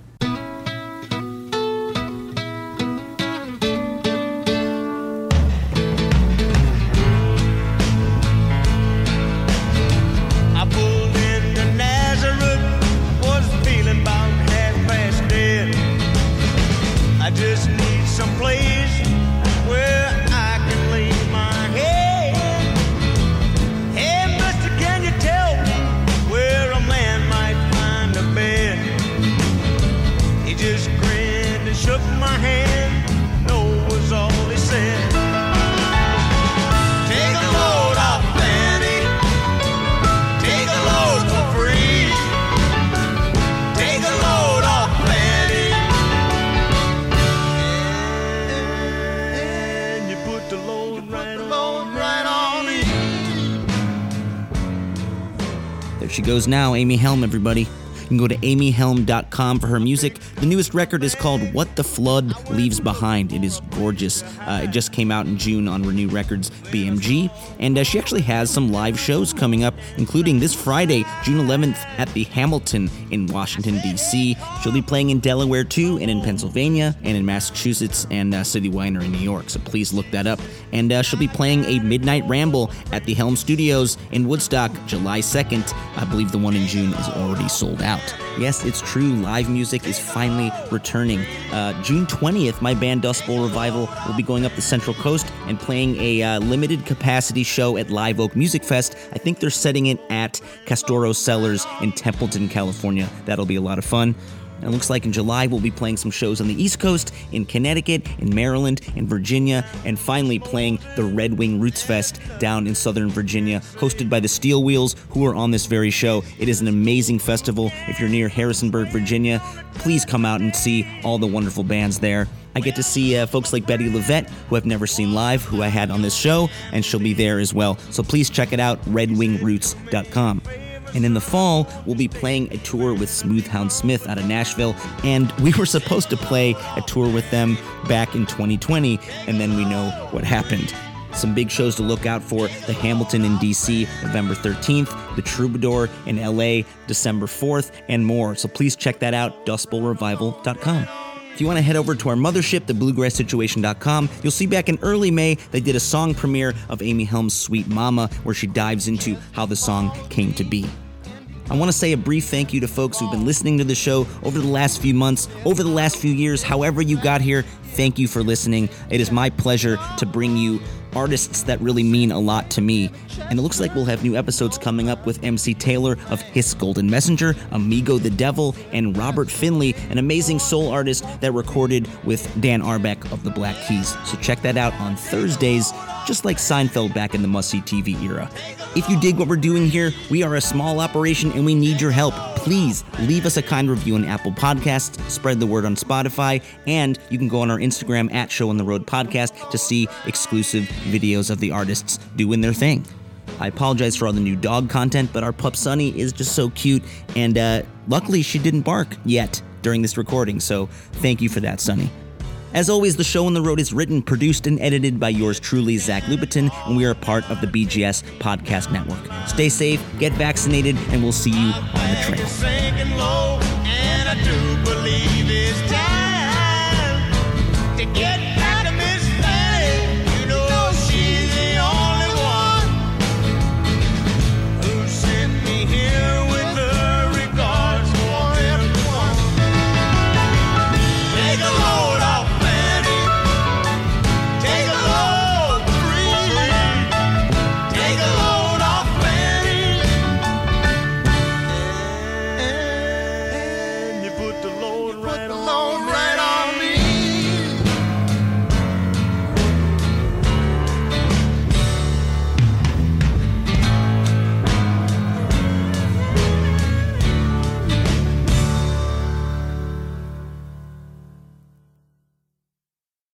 She goes now, Amy Helm, everybody. You can go to amyhelm.com for her music. The newest record is called What the Flood Leaves Behind. It is gorgeous. Uh, it just came out in June on Renew Records BMG. And uh, she actually has some live shows coming up, including this Friday, June 11th, at the Hamilton in Washington, D.C. She'll be playing in Delaware too, and in Pennsylvania, and in Massachusetts, and uh, City Winery in New York. So please look that up. And uh, she'll be playing a Midnight Ramble at the Helm Studios in Woodstock July 2nd. I believe the one in June is already sold out. Yes, it's true. Live music is finally returning. Uh, June 20th, my band Dust Bowl Revival will be going up the Central Coast and playing a uh, limited capacity show at Live Oak Music Fest. I think they're setting it at Castoro Cellars in Templeton, California. That'll be a lot of fun. And it looks like in July we'll be playing some shows on the East Coast, in Connecticut, in Maryland, in Virginia, and finally playing the Red Wing Roots Fest down in Southern Virginia, hosted by the Steel Wheels, who are on this very show. It is an amazing festival. If you're near Harrisonburg, Virginia, please come out and see all the wonderful bands there. I get to see uh, folks like Bettye LaVette, who I've never seen live, who I had on this show, and she'll be there as well. So please check it out, redwingroots.com. And in the fall, we'll be playing a tour with Smooth Hound Smith out of Nashville. And we were supposed to play a tour with them back in 2020, and then we know what happened. Some big shows to look out for the Hamilton in DC, November 13th, the Troubadour in LA, December 4th, and more. So please check that out, dustbowlrevival.com. If you want to head over to our mothership, thebluegrasssituation.com, you'll see back in early May they did a song premiere of Amy Helm's Sweet Mama, where she dives into how the song came to be. I want to say a brief thank you to folks who've been listening to the show over the last few months, over the last few years, however you got here. Thank you for listening. It is my pleasure to bring you artists that really mean a lot to me. And it looks like we'll have new episodes coming up with MC Taylor of His Golden Messenger, Amigo the Devil, and Robert Finley, an amazing soul artist that recorded with Dan Auerbach of the Black Keys. So check that out on Thursdays, just like Seinfeld back in the must see TV era. If you dig what we're doing here, we are a small operation and we need your help. Please leave us a kind review on Apple Podcasts, spread the word on Spotify, and you can go on our at Show on the Road Podcast to see exclusive videos of the artists doing their thing. I apologize for all the new dog content, but our pup Sunny is just so cute, and uh, luckily she didn't bark yet during this recording, so thank you for that, Sonny. As always, the show on the road is written, produced, and edited by yours truly, Zach Lupetin, and we are a part of the BGS Podcast Network. Stay safe, get vaccinated, and we'll see you on the trail.